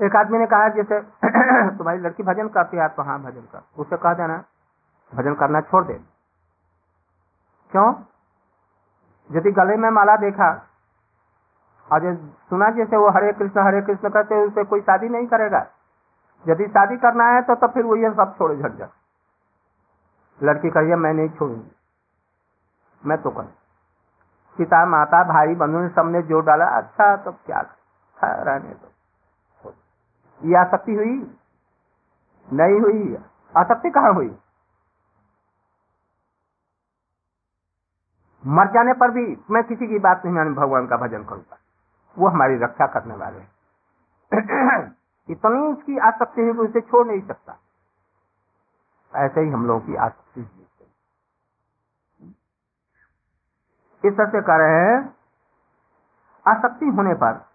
एक आदमी ने कहा जैसे तुम्हारी लड़की भजन करती है तो हाँ भजन कर? उसे कह देना भजन करना छोड़ दे। क्यों? यदि गले में माला देखा और सुना जैसे वो हरे कृष्ण हरे कृष्ण करते उसे कोई शादी नहीं करेगा। यदि शादी करना है तो, तो फिर वो ये सब छोड़े झट जा लड़की कहिए मैं नहीं छोड़ूँगी। मैं तो कर। पिता माता भाई बंधु सबने ज़ोर डाला अच्छा तो क्या रहने दो ये आसक्ति हुई? नहीं हुई। आसक्ति कहाँ हुई? मर जाने पर भी मैं किसी की बात नहीं मानी, भगवान का भजन करूँगा। वो हमारी रक्षा करने वाले इतनी उसकी आसक्ति है उसे छोड़ नहीं सकता। ऐसे ही हम लोगों की आसक्ति इस तरह से कह रहे हैं, आसक्ति होने पर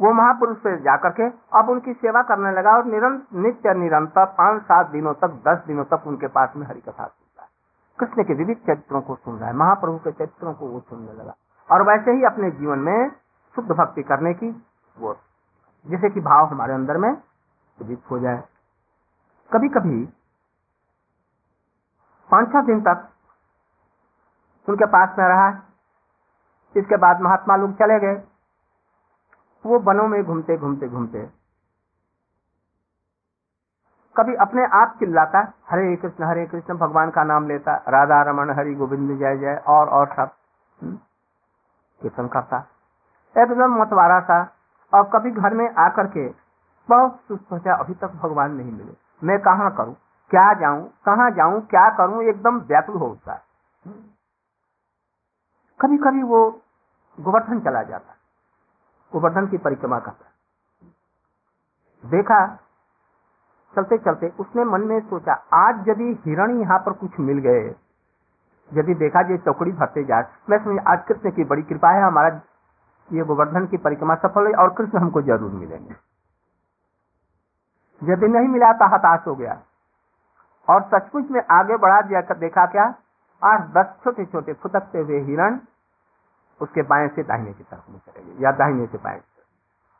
वो महापुरुष से जाकर के अब उनकी सेवा करने लगा और निरंतर नित्य निरंतर पाँच सात दिनों तक, दस दिनों तक उनके पास में हरि कथा सुन रहा है। कृष्ण के विविध चरित्रों को सुन रहा है, महाप्रभु के चरित्रों को वो सुनने लगा। और वैसे ही अपने जीवन में शुद्ध भक्ति करने की वो, जैसे कि भाव हमारे अंदर में उदित हो जाए। कभी कभी पाँच छह दिन तक उनके पास में रहा। इसके बाद महात्मा लोग चले गए। वो वनों में घूमते घूमते घूमते। कभी अपने आप चिल्लाता हरे कृष्ण हरे कृष्ण भगवान का नाम लेता राधा रमन हरि गोविंद जय जय और और सब। हम्म, कीर्तन करता एकदम मतवारा सा। और कभी घर में आकर के बहुत सुस्त हो अभी तक भगवान नहीं मिले। मैं कहा करूँ? क्या जाऊँ? कहाँ जाऊँ? क्या करूँ? एकदम व्याकुल हो उठता कभी कभी वो गोवर्धन चला जाता गोवर्धन की परिक्रमा करता देखा चलते चलते उसने मन में सोचा, आज यदि हिरण यहाँ पर कुछ मिल गए, यदि देखा जो टोकड़ी भरते जाए मैं समझ, आज कृष्ण की बड़ी कृपा है, हमारा ये गोवर्धन की परिक्रमा सफल हुई और कृष्ण हमको ज़रूर मिलेंगे। यदि नहीं मिला तो हताश हो गया। और सचमुच में आगे बढ़ा जाकर देखा क्या? आठ दस छोटे छोटे फुटकते हुए हिरण उसके बाएँ से दाहिने की तरफ़ में चले गए या दाहिने से बाएँ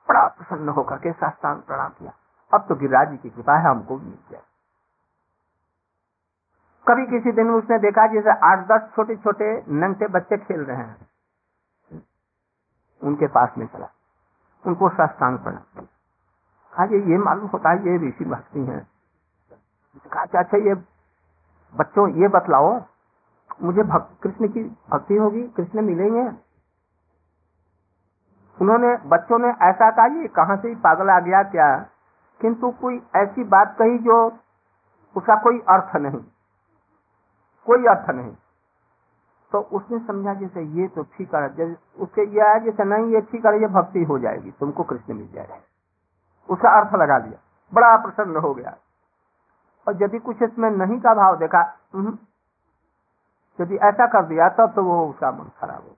बड़ा प्रसन्न होकर के साष्टांग प्रणाम किया। अब तो गिरिराज जी की कृपा है हमको मिल गया कभी किसी दिन उसने देखा जैसे आठ दस छोटे छोटे नंगे बच्चे खेल रहे हैं। उनके पास में चला। उनको साष्टांग प्रणाम आज ये मालूम होता है ये ऋषि भक्ति है। अच्छा, अच्छा ये बच्चों ये बतलाओ मुझे कृष्ण की भक्ति होगी कृष्ण मिलेंगे उन्होंने, बच्चों ने ऐसा कहा, ये कहाँ से पागल आ गया क्या? किंतु कोई ऐसी बात कही जो उसका कोई अर्थ नहीं। कोई अर्थ नहीं। तो उसने समझा, जैसे ये तो ठीक है उसके ये आया, जैसे नहीं, ये ठीक है, ये भक्ति हो जाएगी, तुमको कृष्ण मिल जाएगा। उसका अर्थ लगा दिया बड़ा प्रसन्न हो गया। और यदि कुछ इसमें नहीं का भाव देखा यदि ऐसा कर दिया, तब तो वो उसका मन खराब हो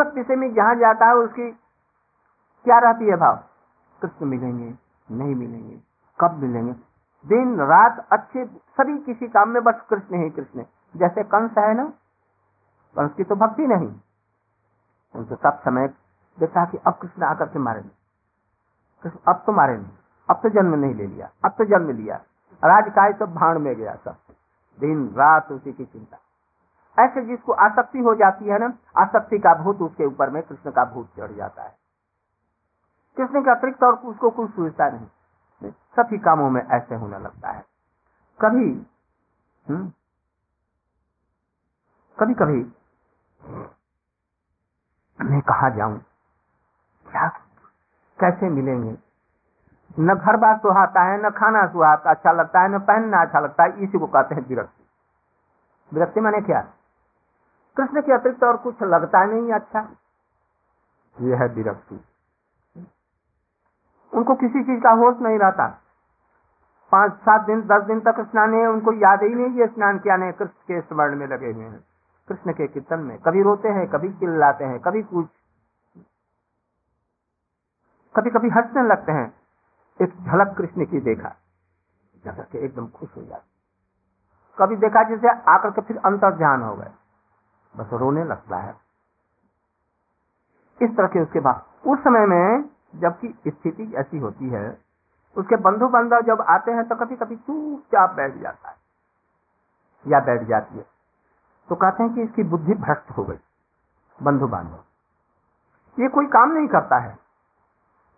सब विषय में जहाँ जाता है, उसकी क्या रहती है भाव? कृष्ण मिलेंगे, नहीं मिलेंगे, कब मिलेंगे? दिन, रात, अच्छे, सभी किसी काम में बस कृष्ण ही कृष्ण। जैसे कंस है ना, कंस की तो भक्ति नहीं। उनसे सब समय देखा कि अब कृष्ण आकर के मारेंगे। अब तो मारे नहीं अब तो जन्म नहीं ले लिया, अब तो जन्म लिया। राज का सब भाण में गया सब। दिन, रात, उसी की चिंता। ऐसे जिसको आसक्ति हो जाती है ना, आसक्ति का भूत उसके ऊपर में, कृष्ण का भूत चढ़ जाता है। कृष्ण के अतिरिक्त और उसको कुछ सोचता नहीं। सभी कामों में ऐसे होने लगता है। कभी हम्म कभी कभी मैं कहा जाऊँ, क्या, कैसे मिलेंगे? न घर बार सुहाता है, न खाना सुहाता अच्छा लगता है, न पहनना अच्छा लगता है, इसी को कहते हैं विरक्ति। विरक्ति मैंने क्या? कृष्ण के अतिरिक्त और कुछ लगता नहीं अच्छा। यह है विरक्ति। उनको किसी चीज़ का होश नहीं रहता। पाँच सात दिन दस दिन तक स्नान है उनको याद ही नहीं ये स्नान किया नहीं। कृष्ण के स्मरण में लगे हुए हैं। कृष्ण के कीर्तन में कभी रोते हैं कभी चिल्लाते हैं कभी कुछ। कभी कभी हंसने लगते हैं। एक झलक कृष्ण की देखा। जाकर के एकदम खुश हो जाते। कभी देखा जैसे आकर के फिर अंतर ध्यान हो गए। बस रोने लगता है। इस तरह के उसके बाद, उस समय में जबकि स्थिति ऐसी होती है, उसके बंधु बांधव जब आते हैं तो कभी कभी चुपचाप बैठ जाता है, या बैठ जाती है। तो कहते हैं कि इसकी बुद्धि भ्रष्ट हो गई बंधु बांधव ये कोई काम नहीं करता है।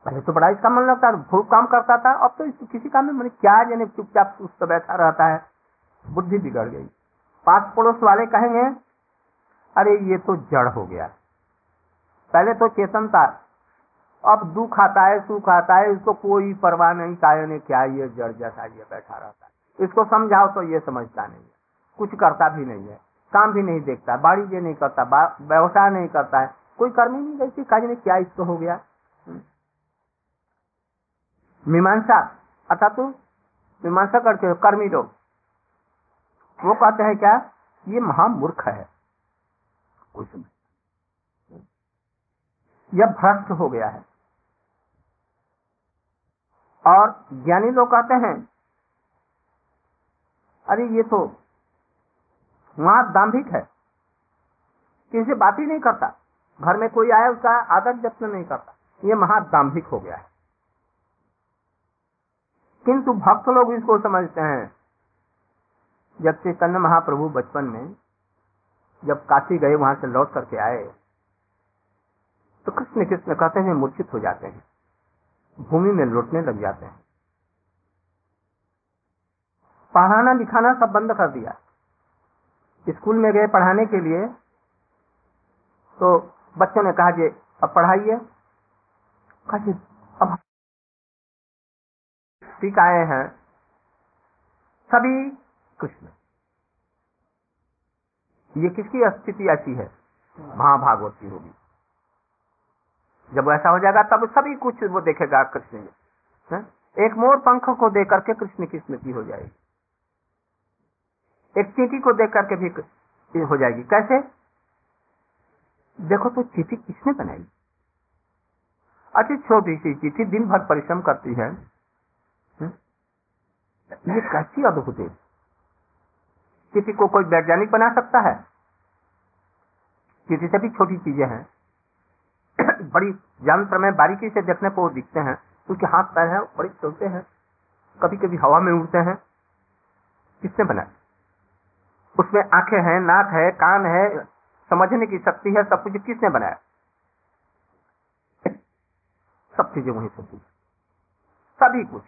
पहले तो बड़ा इसका मन लगता है, खूब काम करता था, अब तो किसी काम में मैंने क्या जाने, चुपचाप उस तो बैठा रहता है, बुद्धि बिगड़ गई। पास पड़ोस वाले कहेंगे अरे ये तो जड़ हो गया। पहले तो चेतन था। अब दुख आता है, सुख आता है, इसको कोई परवाह नहीं काय ने क्या ये जड़ जैसा ये बैठा रहता है। इसको समझाओ तो ये समझता नहीं है। कुछ करता भी नहीं है, काम भी नहीं देखता, बाड़ी जे नहीं करता व्यवसाय नहीं करता है। कोई कर्म ही नहीं देखती काज ने क्या इसको हो गया? मीमांसा, अर्थात मीमांसा हो, कर्मी लोग। वो कहते हैं क्या? ये महामूर्ख है। कोई यह भ्रष्ट हो गया है। और ज्ञानी लोग कहते हैं, अरे ये तो वहाँ दाम्भिक है। किसी बात ही नहीं करता। घर में कोई आया, उसका आदर जत्न नहीं करता। ये महादाम्भिक हो गया है। किंतु भक्त लोग इसको समझते हैं। जब चैतन्य महाप्रभु बचपन में जब काशी गए, वहाँ से लौट करके आए तो कृष्ण कृष्ण कहते हैं, मूर्छित हो जाते हैं। भूमि में लौटने लग जाते हैं। पढ़ाना लिखाना सब बंद कर दिया। स्कूल में गए पढ़ाने के लिए तो बच्चों ने कहा कि अब पढ़ाइए। कहा अब ठीक आए हैं। सभी कृष्ण। ये किसकी स्थिति ऐसी है? महाभागवत की होगी। जब ऐसा हो जाएगा, तब सभी कुछ वो देखेगा कृष्ण एक मोर पंख को देख करके कृष्ण की स्मृति हो जाएगी। एक चीटी को देख करके भी हो जाएगी। कैसे? देखो तो चीटी किसने बनाई? अच्छी छोटी सी चिट्ठी दिन भर परिश्रम करती है? ये कैसी अद्भुत है। चिट्ठी को कोई वैज्ञानिक बना सकता है? किसी से भी छोटी चीज़ें हैं। बड़ी यंत्र में बारीकी से देखने को दिखते हैं। उसके हाथ पैर हैं, बड़े चलते हैं। कभी कभी हवा में उड़ते हैं। किसने बनाए उसमें आँखें हैं, नाक है, कान है, समझने की शक्ति है, सब कुछ किसने बनाया? सब चीज़ें वही कुछ सभी कुछ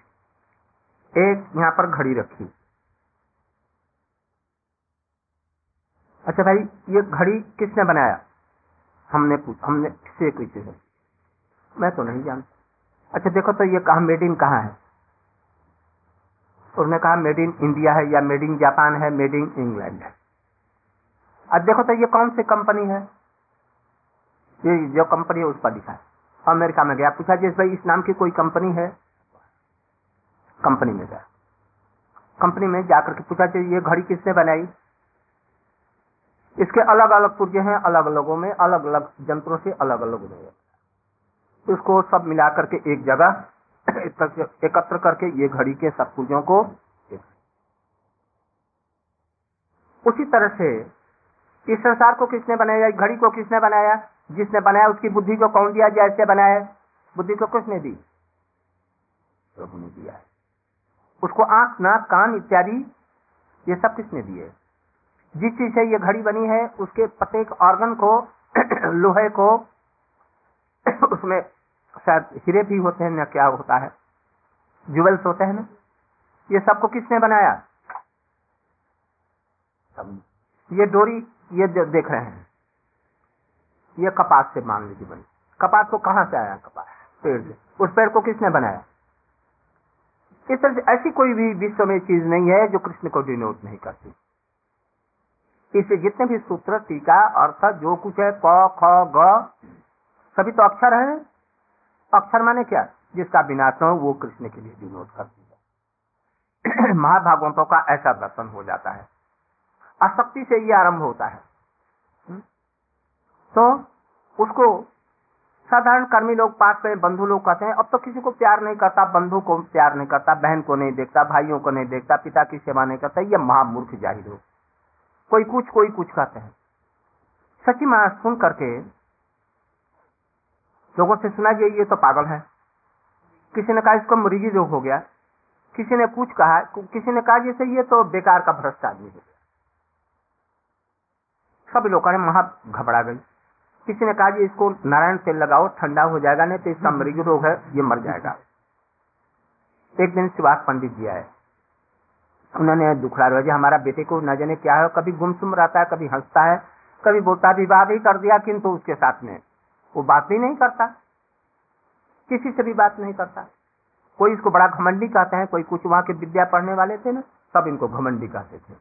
एक यहाँ पर घड़ी रखी। अच्छा भाई, ये घड़ी किसने बनाया? हमने हमने से पूछे है मैं तो नहीं जानता। अच्छा देखो तो ये कहा मेड इन कहा है? उसने कहा मेड इन इंडिया है या मेड इन जापान है मेड इन इंग्लैंड है। अब देखो तो ये कौन सी कंपनी है? ये जो कंपनी है उस पर लिखा है। अमेरिका में गया, पूछा जिस भाई, इस नाम की कोई कंपनी है? कंपनी में गया। कंपनी में जाकर के पूछा ये घड़ी किसने बनाई? इसके अलग अलग पुर्जे हैं अलग अलगों में अलग अलग जंत्रों से अलग अलग हुए इसको सब मिला करके एक जगह एकत्र करके ये घड़ी के सब पुर्जों को उसी तरह से इस संसार को किसने बनाया घड़ी को किसने बनाया, जिसने बनाया, उसकी बुद्धि को कौन दिया, जैसे बनाया, बुद्धि को किसने दी? प्रभु ने दिया उसको आँख, नाक, कान इत्यादि, ये सब किसने दिए? जिस चीज़ से ये घड़ी बनी है, उसके प्रत्येक ऑर्गन को, लोहे को, उसमें शायद हीरे भी होते हैं ना क्या होता है जुवेल्स होते हैं ना? ये सबको किसने बनाया? ये डोरी, ये देख रहे हैं। ये कपास से मान लीजिए बनी। कपास को कहाँ से आया? कपास, पेड़ से। उस पेड़ को किसने बनाया? इस तरह से ऐसी कोई भी विश्व में चीज़ नहीं है जो कृष्ण को डिनोट नहीं करती। इससे जितने भी सूत्र, टीका, अर्थ, जो कुछ है क ख, ग, सभी तो अक्षर है। अक्षर माने क्या? जिसका विनाश हो, वो कृष्ण के लिए डिनोट करती है महाभागवतों का ऐसा दर्शन हो जाता है। आसक्ति से ये आरंभ होता है। हम्म? तो उसको साधारण कर्मी लोग पास में, बंधु लोग कहते हैं, अब तो किसी को प्यार नहीं करता, बंधु को प्यार नहीं करता, बहन को नहीं देखता, भाइयों को नहीं देखता, पिता की सेवा नहीं करता, ये महामूर्ख ज़ाहिर हो कोई कुछ कोई कुछ कहते हैं। सची माँ सुन करके लोगों से सुना कि ये तो पागल है। किसी ने कहा, इसको मरीजी रोग हो गया। किसी ने कुछ कहा, किसी ने कहा जैसे ये तो बेकार का भ्रष्ट आदमी हो सभी लोगों महा घबरा गई। किसी ने कहा जी इसको नारायण तेल लगाओ, ठंडा हो जाएगा, नहीं तो इसका मरीज़ रोग है, ये मर जाएगा। एक दिन सुभाष पंडित जी आए। उन्होंने दुखड़ा रहा हमारा बेटे को न जाने क्या है, कभी गुमसुम रहता है, कभी हंसता है, कभी बोलता विवाह भी कर दिया, किंतु उसके साथ में वो बात भी नहीं करता। किसी से भी बात नहीं करता। कोई इसको बड़ा घमंडी कहते हैं, कोई कुछ वहाँ के विद्या पढ़ने वाले थे ना, सब इनको घमंडी कहते थे।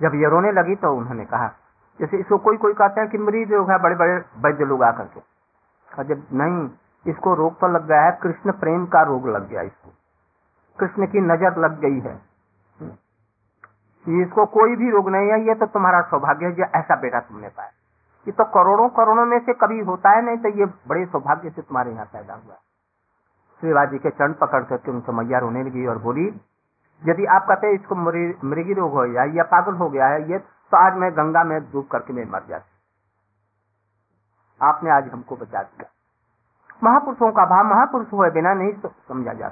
जब ये रोने लगी तो उन्होंने कहा, जैसे इसको कोई कोई कहते हैं कि मरीज़ रोग है बड़े बड़े वैद्य लोग आकर के। जब नहीं, इसको रोग तो लग गया है, कृष्ण प्रेम का रोग लग गया इसको। कृष्ण की नज़र लग गई है। इसको कोई भी रोग नहीं है, ये तो तुम्हारा सौभाग्य है जो ऐसा बेटा तुमने पाया। ये तो करोड़ों करोड़ों में से कभी होता है नहीं तो ये बड़े सौभाग्य से तुम्हारे यहाँ पैदा हुआ श्रीवाजी के चरण पकड़ करके उनसे मैया रोने लगी और बोली, यदि आप कहते इसको मृगी रोग हो गया या पागल हो गया है, ये तो आज मैं गंगा में डूब करके मैं मर जाती आपने आज हमको बचा दिया। महापुरुषों का भाव महापुरुष हुए बिना नहीं समझा जा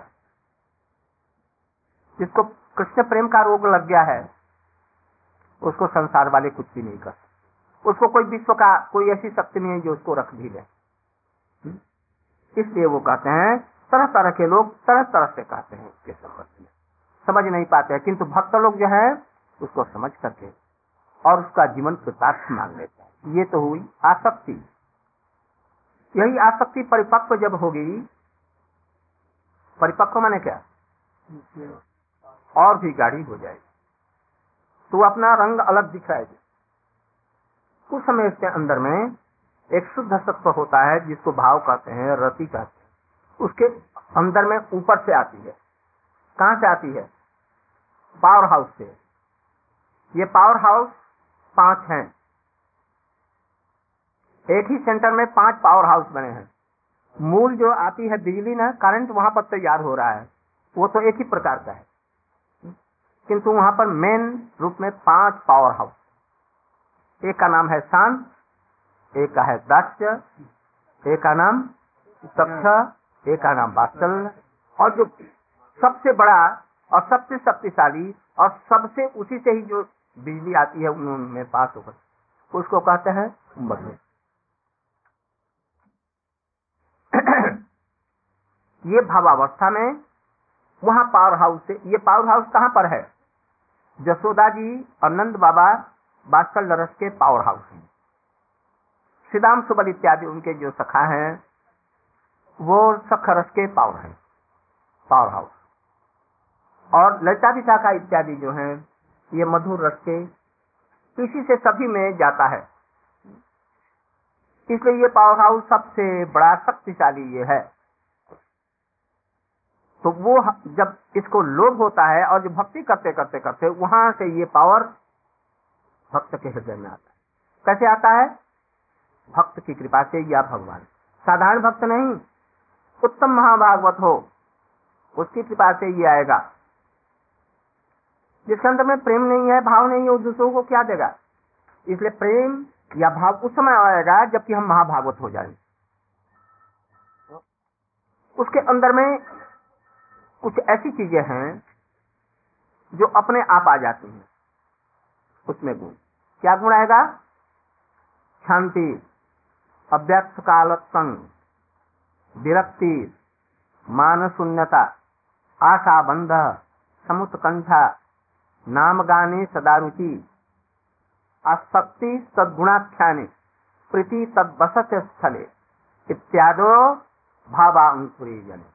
जिसको कृष्ण प्रेम का रोग लग गया है, उसको संसार वाले कुछ भी नहीं कर उसको कोई विश्व का, कोई ऐसी शक्ति नहीं है जो उसको रख भी ले हम्म? इसलिए वो कहते हैं तरह तरह के लोग तरह तरह से कहते हैं इसके संबंध में। समझ नहीं पाते हैं, किंतु भक्त लोग जो है, उसको समझ करके और उसका जीवन कृतार्थ मान लेते हैं। ये तो हुई आसक्ति। यही आसक्ति परिपक्व जब होगी, परिपक्व माने क्या? और भी गाढ़ी हो जाएगी। तो अपना रंग अलग दिखाएगी। कुछ समय इसके अंदर में एक शुद्ध सत्व होता है, जिसको भाव कहते हैं, रति कहते हैं। उसके अंदर में ऊपर से आती है। कहाँ से आती है? पावर हाउस से। ये पावर हाउस पाँच हैं। एक ही सेंटर में पाँच पावर हाउस बने हैं। मूल जो आती है बिजली ना करंट वहाँ पर तैयार हो रहा है। वो तो एक ही प्रकार का है। किंतु वहाँ पर मेन रूप में पाँच पावर हाउस एक का नाम है शांत, एक का है दास्य, एक का नाम सख्य एक का नाम बात्सल और जो सबसे बड़ा और सबसे शक्तिशाली और सबसे उसी से ही जो बिजली आती है उनमें पास होकर उसको कहते हैं कुंभक ये भावावस्था में वहाँ पावर हाउस ये पावर हाउस कहाँ पर है? जसोदा जी और नंद बाबा बादशाह लरस के पावर हाउस हैं। सिदाम सुबल इत्यादि उनके जो सखा हैं, वो सख रस के पावर हैं, पावर हाउस। और ललिता विशाखा इत्यादि जो हैं, ये मधुर रस के इसी से सभी में जाता है। इसलिए ये पावर हाउस सबसे बड़ा शक्तिशाली ये है। तो वो जब इसको लोभ होता है और जो भक्ति करते करते करते वहाँ से ये पावर भक्त के हृदय में आता है। कैसे आता है? भक्त की कृपा से या भगवान। साधारण भक्त नहीं, उत्तम महाभागवत हो, उसकी कृपा से ये आएगा। जिसके अंदर में प्रेम नहीं है, भाव नहीं है दूसरों को क्या देगा? इसलिए प्रेम या भाव उस समय आएगा जबकि हम महाभागवत हो जाएँगे। उसके अंदर में कुछ ऐसी चीज़ें हैं जो अपने आप आ जाती हैं। उसमें गुण। क्या गुण आएगा? शांति, अव्यक्त काल संग विरक्ति मान शून्यता आशा बंध समुत्कंठा नाम गाने सदारुचि, आसक्ति सद्गुणाख्याने, प्रीति तदसत स्थले इत्यादो भावांकुरी जने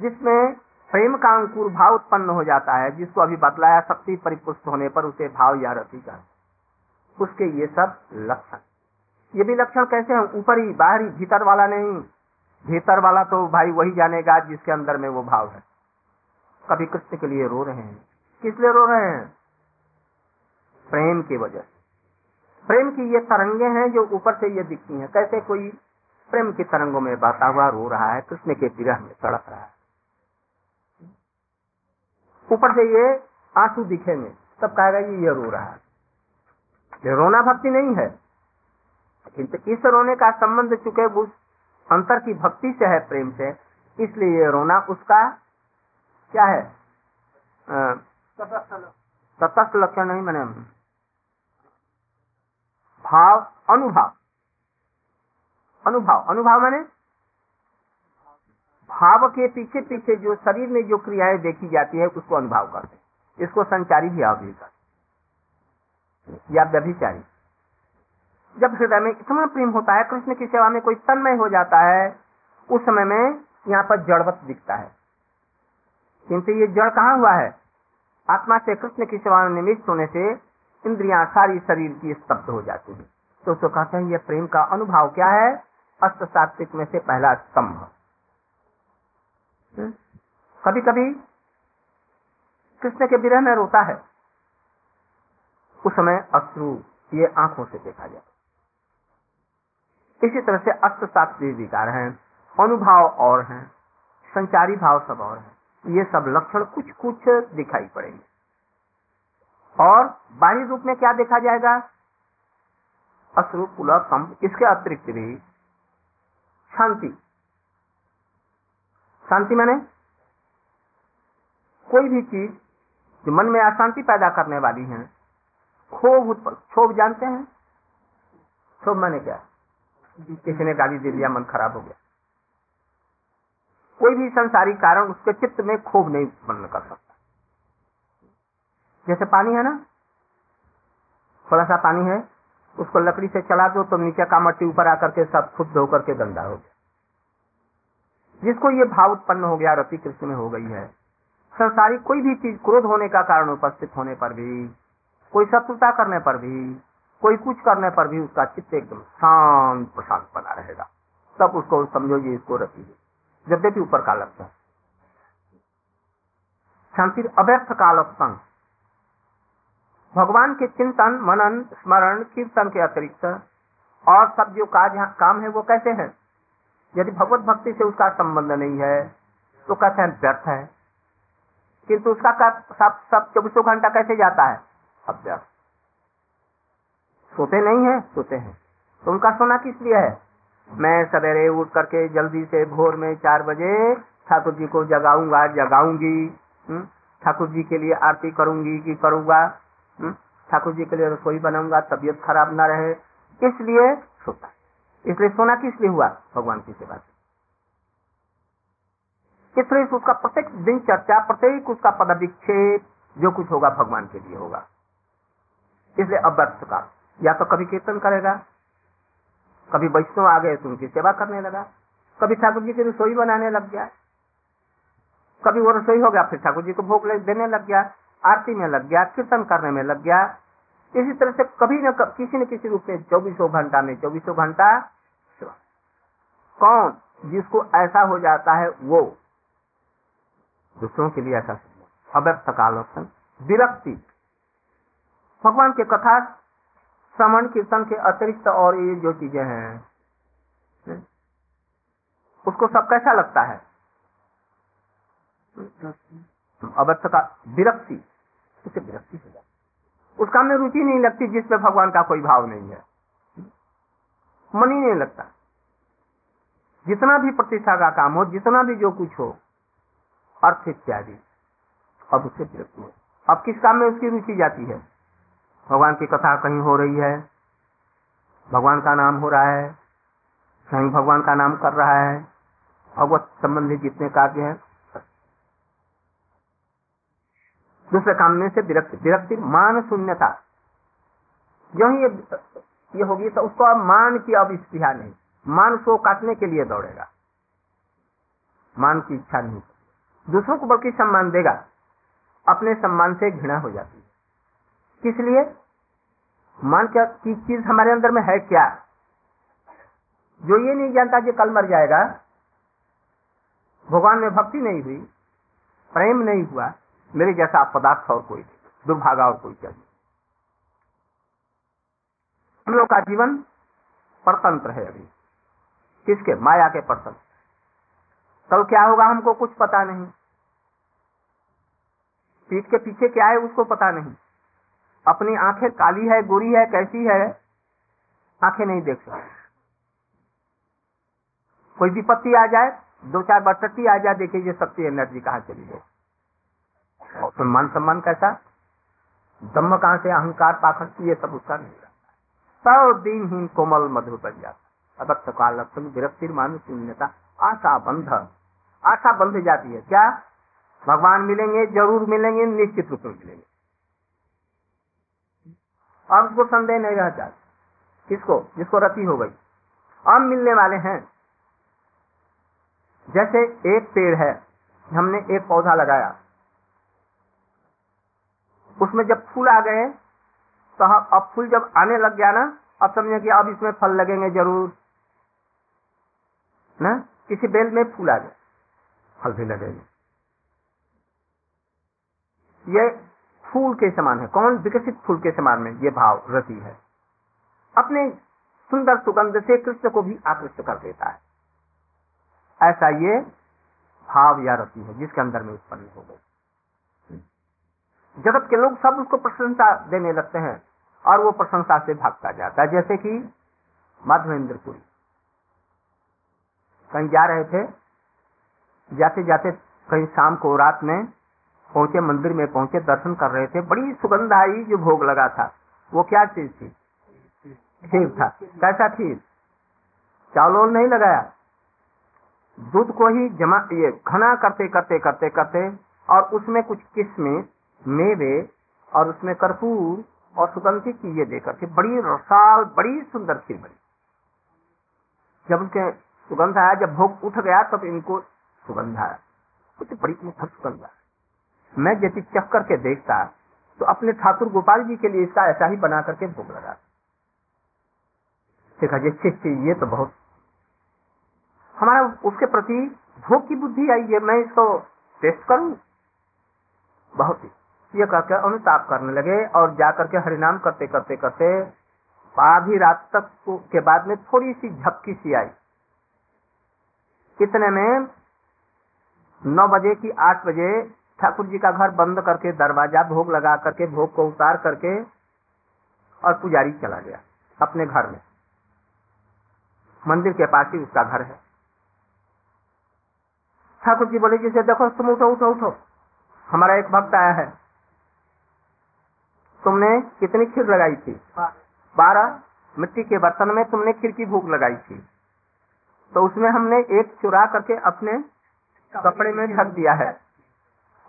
जिसमें प्रेम का अंकुर भाव उत्पन्न हो जाता है, जिसको अभी बतलाया शक्ति परिपुष्ट होने पर उसे भाव या रति का। उसके ये सब लक्षण। ये भी लक्षण कैसे हैं? ऊपरी, बाहरी, भीतर वाला नहीं। भीतर वाला तो भाई वही जानेगा जिसके अंदर में वो भाव है। कभी कृष्ण के लिए रो रहे हैं। किस लिए रो रहे हैं? प्रेम की वजह से। प्रेम की ये तरंगे हैं जो ऊपर से ये दिखती हैं। कैसे कोई प्रेम की तरंगों में बहता हुआ रो रहा है? कृष्ण के विरह में तड़प रहा है। ऊपर से ये आँसू दिखेंगे। तब कहेगा ये ये रो रहा है। ये रोना भक्ति नहीं है। किंतु इस रोने का संबंध चुके उस अंतर की भक्ति से है, प्रेम से, इसलिए ये रोना उसका क्या है? तटस्थ लक्षण नहीं मैंने। भाव, अनुभाव। अनुभाव अनुभाव मैंने भाव के पीछे पीछे जो शरीर में जो क्रियाएँ देखी जाती है, उसको अनुभाव करते हैं। इसको संचारी भी भाव भी या व्यभिचारी। जब हृदय में इतना प्रेम होता है, कृष्ण की सेवा में कोई तन्मय हो जाता है, उस समय में यहाँ पर जड़वत दिखता है। किंतु ये जड़ कहाँ हुआ है? आत्मा से कृष्ण की सेवा में निमित्त होने से इंद्रिया सारी शरीर की स्तब्ध हो जाती है। तो उसको कहते हैं ये प्रेम का अनुभव क्या है? अस्त सात्विक में से पहला स्तंभ? कभी कभी कृष्ण के विरह में रोता है। उस समय अश्रु ये आँखों से देखा जाए इसी तरह से अस्त सात्विक विकार हैं, अनुभाव और हैं, संचारी भाव सब और हैं। ये सब लक्षण कुछ कुछ दिखाई पड़ेंगे। और बाहरी रूप में क्या देखा जाएगा? अश्रु कंप, इसके अतिरिक्त भी शांति। शांति मैंने? कोई भी चीज़ जो मन में अशांति पैदा करने वाली है क्षोभ क्षोभ जानते हैं। क्षोभ मैंने क्या? किसी ने गाली दे दिया, मन खराब हो गया। कोई भी संसारी कारण उसके चित्त में क्षोभ नहीं उत्पन्न कर सकता। जैसे पानी है ना? थोड़ा सा पानी है, उसको लकड़ी से चला दो तो नीचे का मट्टी ऊपर आकर के सब खुद धो करके गंदा हो गया। जिसको ये भाव उत्पन्न हो गया रति कृष्ण में हो गई है। संसारी कोई भी चीज़ क्रोध होने का कारण उपस्थित होने पर भी, कोई शत्रुता करने पर भी, कोई कुछ करने पर भी उसका चित्त एकदम शांत प्रशांत बना रहेगा। तब उसको समझो ये इसको रखी यद्यपि ऊपर का लगता है। शांति अव्यर्थ काल संग। भगवान के चिंतन, मनन, स्मरण, कीर्तन के अतिरिक्त और सब जो काम है वो कैसे है? यदि भगवत भक्ति से उसका संबंध नहीं है तो कहते हैं व्यर्थ है किंतु उसका सब सब चौबीसों घंटा कैसे जाता है अभ्यास सोते नहीं है, सोते हैं तो उनका सोना किस लिए है मैं सवेरे उठ करके जल्दी से भोर में चार बजे ठाकुर जी को जगाऊँगा, जगाऊँगी हम्म? ठाकुर जी के लिए आरती करूँगी, कि करूँगा हम्म? ठाकुर जी के लिए रसोई बनाऊँगा, तबियत खराब ना रहे, इसलिए सोता इसलिए सोना किस लिए हुआ? भगवान की सेवा इसलिए उसका प्रत्येक दिन चर्चा, प्रत्येक उसका पदविक्षेप जो कुछ होगा भगवान के लिए होगा। इसलिए अव्यर्थ का। या तो कभी कीर्तन करेगा, कभी वैष्णव आ गए तो उनकी सेवा करने लगा, कभी ठाकुर जी की रसोई बनाने लग गया, कभी वो रसोई हो गया, फिर ठाकुर जी को भोग देने लग गया, आरती में लग गया, कीर्तन करने में लग गया। इसी तरह से कभी न किसी न किसी रूप में चौबीसों घंटा में, चौबीसों घंटा कौन जिसको ऐसा हो जाता है वो? दूसरों के लिए ऐसा अव्यक्त कालोत्सन विरक्ति। भगवान के कथा, श्रवण, कीर्तन के अतिरिक्त और ये जो चीज़ें हैं उसको सब कैसा लगता है? अवस्था का विरक्ति। उसे विरक्ति हो जाती उस काम में रुचि नहीं लगती जिसमें भगवान का कोई भाव नहीं है। मन ही नहीं लगता। जितना भी प्रतिष्ठा का काम हो जितना भी जो कुछ हो अर्थ इत्यादि अब उसे विरक्ति है अब किस काम में उसकी रुचि जाती है? भगवान की कथा कहीं हो रही है भगवान का नाम हो रहा है कहीं भगवान का नाम कर रहा है भगवत संबंधी जितने कार्य हैं दूसरे काम में से विरक्ति विरक्ति मान शून्यता। जो ही ये, ये होगी तो उसको अब मान की अब स्पृहा नहीं मान को काटने के लिए दौड़ेगा। मान की इच्छा नहीं। दूसरों को बल्कि सम्मान देगा। अपने सम्मान से घृणा हो जाती है। किस लिए? मान क्या, की चीज़ हमारे अंदर में है क्या? जो ये नहीं जानता कि कल मर जाएगा, भगवान में भक्ति नहीं हुई, प्रेम नहीं हुआ, मेरे जैसा पदार्थ और कोई दुर्भागा और कोई चाहिए हम लोग का जीवन परतंत्र है अभी। किसके? माया के परतंत्र कल क्या होगा हमको कुछ पता नहीं। पीठ के पीछे क्या है उसको पता नहीं। अपनी आँखें काली है, गोरी है, कैसी है, आँखें नहीं देख सकते। कोई विपत्ति आ जाए, दो चार बटट्टी आ जाए, देखिए ये शक्ति एनर्जी कहाँ चली गई। और फिर मान सम्मान कैसा? दम्म कहाँ से अहंकार, पाखंड, ये सब उसका नहीं रहता सब दिनहीन कोमल मधुर बन जाता अबत्त काल विरक्ति मानुष शून्यता। आशा बंध। आशा बंध जाती है। क्या? भगवान मिलेंगे, ज़रूर मिलेंगे, निश्चित रूप में मिलेंगे। अब उसको संदेह नहीं रह जाता। किसको? जिसको रति हो गई। अब मिलने वाले हैं। जैसे एक पेड़ है, हमने एक पौधा लगाया। उसमें जब फूल आ गए तो अब फूल जब आने लग गया ना, अब समझे कि अब इसमें फल लगेंगे ज़रूर। ना? किसी बेल में फूल आ गए। फल भी लगेंगे ये फूल के समान है। कौन? विकसित फूल के समान में ये भाव, रति है। अपने सुंदर सुगंध से कृष्ण को भी आकृष्ट कर देता है। ऐसा ये भाव या रति है जिसके अंदर में उत्पन्न हो गई। जगत के लोग सब उसको प्रशंसा देने लगते हैं और वो प्रशंसा से भागता जाता है। जैसे कि माधवेंद्रपुरी कहीं जा रहे थे जाते जाते कहीं शाम को रात में पहुँचे, मंदिर में पहुँचे, दर्शन कर रहे थे। बड़ी सुगंध आई जो भोग लगा था। वो क्या चीज़ थी? खीर था। कैसा खीर? चावल नहीं लगाया? दूध को ही जमा ये घना करते करते करते करते और उसमें कुछ किस्में, मेवे और उसमें कर्पूर और सुगंधित चीज़ें देकर के बड़ी रसाल, बड़ी सुंदर खीर बनी। जब उसके सुगंध आया, जब भोग उठ गया, तब इनको सुगंध आया। कुछ बड़ी मुखर सुगंध आया। मैं यदि चख करके देखता तो अपने ठाकुर गोपाल जी के लिए इसका ऐसा ही बना करके भोग लगा। देखा जी ये तो बहुत। हमारा उसके प्रति भोग की बुद्धि आई है मैं इसको टेस्ट करूँ? बहुत ही। ये करके अनुताप करने लगे और जाकर के हरिनाम करते करते करते आधी रात तक के बाद में थोड़ी सी झपकी सी आई। कितने में? नौ बजे की आठ बजे ठाकुर जी का घर बंद करके दरवाज़ा भोग लगा करके भोग को उतार करके और पुजारी चला गया अपने घर में। मंदिर के पास ही उसका घर है। ठाकुर जी बोले, जिसे देखो, तुम उठो उठो उठो। हमारा एक भक्त आया है। तुमने कितनी खीर लगाई थी? बारह। मिट्टी के बर्तन में तुमने खीर की भूख लगाई थी। तो उसमें हमने एक चुरा करके अपने कपड़े में ढक दिया है।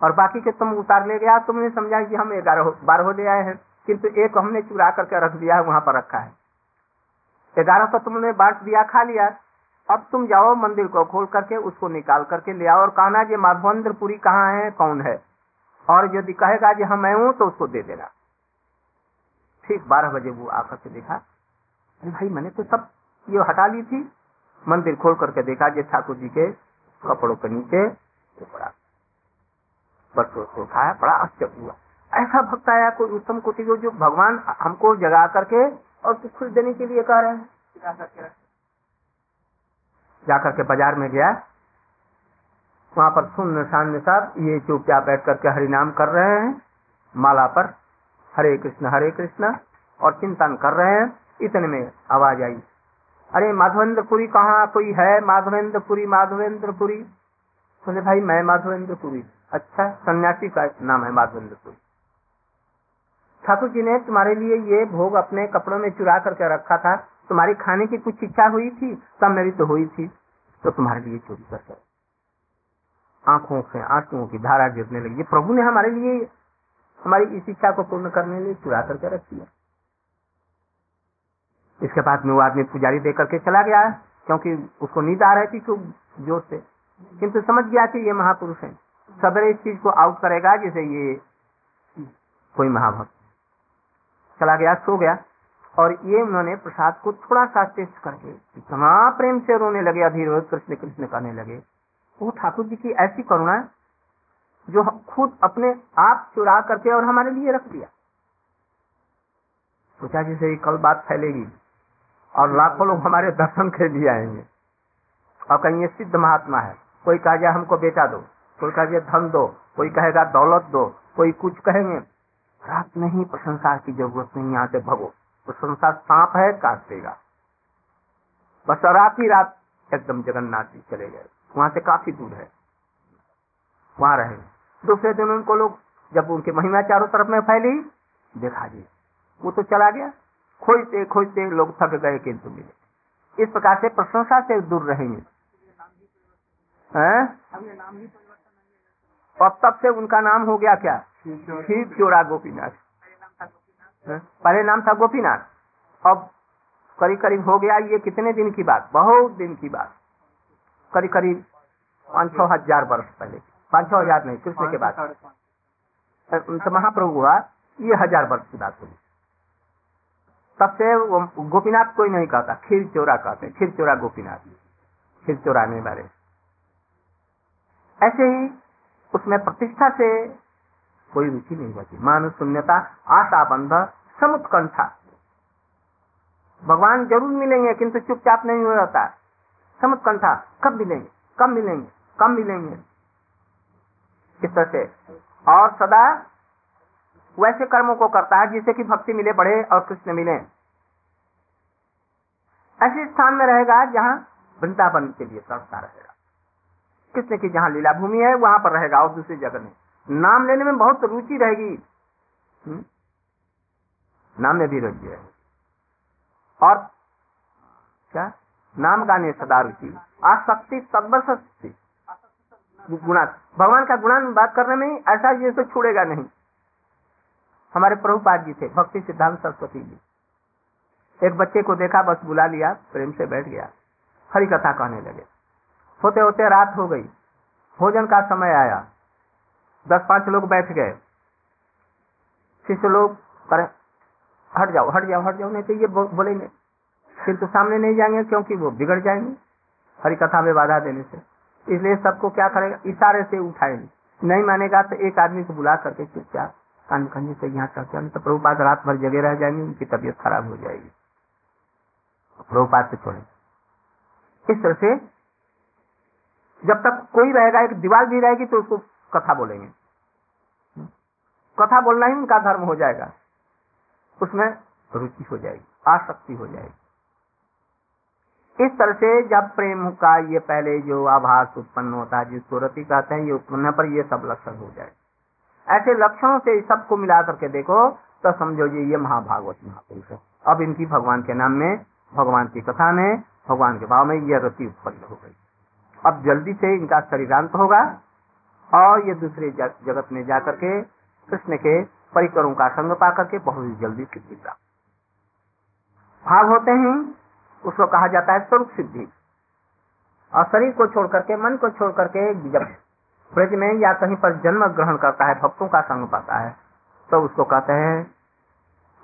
और बाकी के तुम उतार ले गया, तुमने समझा कि हम ग्यारह बारह ले आए हैं। किंतु एक हमने चुरा करके रख दिया है, वहाँ पर रखा है। ग्यारह तो तुमने बांट दिया, खा लिया। अब तुम जाओ मंदिर को खोल करके उसको निकाल करके ले आओ और कहना जी माधवेंद्रपुरी कहाँ है, कौन है? और यदि कहेगा जी हम मैं हूँ तो उसको दे देना। ठीक बारह बजे वो आकर के देखा, अरे भाई, मैंने तो सब ये हटा ली थी। मंदिर खोल करके देखा जी ठाकुर जी के कपड़ों के नीचे तो पड़ा उठाया, बड़ा आश्चर्य हुआ। ऐसा भक्त आया, कोई उत्तम कोटि को जो भगवान हमको जगा करके और कुछ खुश देने के लिए कह रहे हैं। जाकर के बाज़ार में गया। वहाँ पर सुन शान्य साहब, ये चुपचाप बैठ करके हरिनाम कर रहे हैं, माला पर, हरे कृष्ण हरे कृष्ण, और चिंतन कर रहे हैं। इतने में आवाज़ आई। अरे माधवेंद्रपुरी कहाँ कोई है? माधवेंद्रपुरी माधवेंद्रपुरी। बोले, भाई, मैं माधवेंद्रपुरी। अच्छा सन्यासी का नाम है माधवेंद्रपुरी। ठाकुर जी ने तुम्हारे लिए ये भोग अपने कपड़ों में चुरा करके रखा था। तुम्हारी खाने की कुछ इच्छा हुई थी? तब मेरी तो हुई थी। तो तुम्हारे लिए चोरी कर आँखों से आंसुओं की धारा गिरने लगी। प्रभु ने हमारे लिए, हमारी इस इच्छा को पूर्ण करने लिए चुरा करके रख दिया। इसके बाद में वो आदमी पुजारी दे करके चला गया, क्योंकि उसको नींद आ रही थी खूब ज़ोर से। किंतु समझ गया कि ये महापुरुष है। सदर इस चीज़ को आउट करेगा, जैसे ये कोई महाभक्त। चला गया, सो गया। और ये उन्होंने प्रसाद को थोड़ा सा टेस्ट करके, इतना प्रेम से रोने लगे अधीर कृष्ण कृष्ण करने लगे वो ठाकुर जी की ऐसी करुणा, जो खुद अपने आप चुरा करके और हमारे लिए रख दिया। सोचा जैसे कल बात फैलेगी और लाखों लोग हमारे दर्शन के लिए आएँगे। और कहीं ये सिद्ध महात्मा है। कोई कहा कहेगा, हमको बेटा दो। कोई कहेगा, धन दो। कोई कहेगा, दौलत दो। कोई कुछ कहेंगे। रात नहीं प्रशंसा की ज़रूरत नहीं। यहाँ से भगो। प्रशंसा संसार सांप है, काट देगा। बस रात ही रात एकदम जगन्नाथ जी चले गए। वहाँ से काफ़ी दूर है। वहाँ रहे। दूसरे दिन उनको लोग, जब उनकी महिमा चारों तरफ़ में फैली, देखा जी, वो तो चला गया। खोजते खोजते लोग थक गए किंतु मिले। इस प्रकार से प्रशंसा से दूर रहेंगे। और तब से उनका नाम हो गया क्या? खीर चोरा गोपीनाथ। पहले नाम था गोपीनाथ। अब करीब करीब हो गया ये कितने दिन की बात? बहुत दिन की बात। करीब करीब पाँच छह हज़ार वर्ष पहले। पाँच छह हज़ार नहीं कृष्ण के बाद। तो महाप्रभु हुआ ये हज़ार वर्ष की बात हुई। तब से गोपीनाथ कोई नहीं कहता खीर चोरा कहते खीर चोरा गोपीनाथ। खीर चोराने वाले। ऐसे ही उसमें प्रतिष्ठा से कोई रुचि नहीं बची। मानव शून्यता, आशा बंध, समुत्कंठा। भगवान ज़रूर मिलेंगे, किंतु चुपचाप नहीं हो जाता। समुत्कंठा, कब मिलेंगे? कब मिलेंगे? कब मिलेंगे? इस तरह से। और सदा वैसे कर्मों को करता है जिससे कि भक्ति मिले, बढ़े और कृष्ण मिले। ऐसे स्थान में रहेगा जहाँ वृंदावन के लिए तड़पता रहेगा। कृष्ण की जहाँ लीला भूमि है, वहाँ पर रहेगा और दूसरी जगह में। नाम लेने में बहुत रुचि रहेगी। हम्म? नाम में भी रुचि है। और क्या? नाम गाने सदा रुचि। आसक्ति तकबर शक्ति गुणा भगवान का गुणान बात करने में ऐसा ये तो छूड़ेगा नहीं। हमारे प्रभुपाद जी थे, भक्ति सिद्धांत सरस्वती जी। एक बच्चे को देखा, बस बुला लिया, प्रेम से बैठ गया हरी कथा कहने लगे। होते होते रात हो गई, भोजन का समय आया दस पाँच लोग बैठ गए। शिष्य लोग करे हट जाओ हट जाओ हट जाओ, नहीं तो ये बोलेंगे। किंतु सामने नहीं जाएँगे क्योंकि वो बिगड़ जाएँगे। हरी कथा में बाधा देने से। इसलिए सबको क्या करेगा? इशारे से उठाएँगे। नहीं मानेगा तो एक आदमी को बुला करके चुपचाप कान से यहाँ चर्चा नहीं तो प्रभुपाद रात भर जगे रह जाएँगे, उनकी तबीयत खराब हो जाएगी। प्रभुपाद से छोड़े। इस तरह से जब तक कोई रहेगा, एक दीवार भी रहेगी तो उसको कथा बोलेंगे। कथा बोलना ही उनका धर्म हो जाएगा। उसमें रुचि हो जाएगी, आसक्ति हो जाएगी। इस तरह से जब प्रेम का ये पहले जो आभास उत्पन्न होता है, जिसको रति कहते हैं, ये उत्पन्न पर ये सब लक्षण हो जाए ऐसे लक्षणों से सबको मिला करके देखो तो समझो जी ये महाभागवत महापुरुष है। अब इनकी भगवान के नाम में, भगवान की कथा में, भगवान के भाव में यह रति उत्पन्न हो गई। अब जल्दी से इनका शरीरांत होगा, और ये दूसरे जगत में जाकर के, कृष्ण के परिकरों का संग पा करके बहुत ही जल्दी सिद्धि प्राप्त। भाव होते हैं, उसको कहा जाता है स्वरूप सिद्धि। और शरीर को छोड़ करके, मन को छोड़ करके, जब ब्रज में या कहीं पर जन्म ग्रहण करता है, भक्तों का संग पाता है तो उसको कहते हैं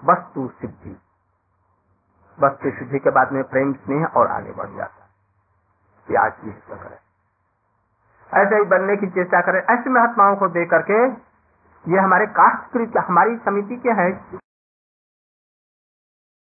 वस्तु सिद्धि। वस्तु सिद्धि के बाद में प्रेम, स्नेह और आगे बढ़ जाता है। आज की हिस्सा करें। ऐसे ही बनने की चेष्टा करें। ऐसे महात्माओं को दे करके ये हमारे कास्ट हमारी समिति के हैं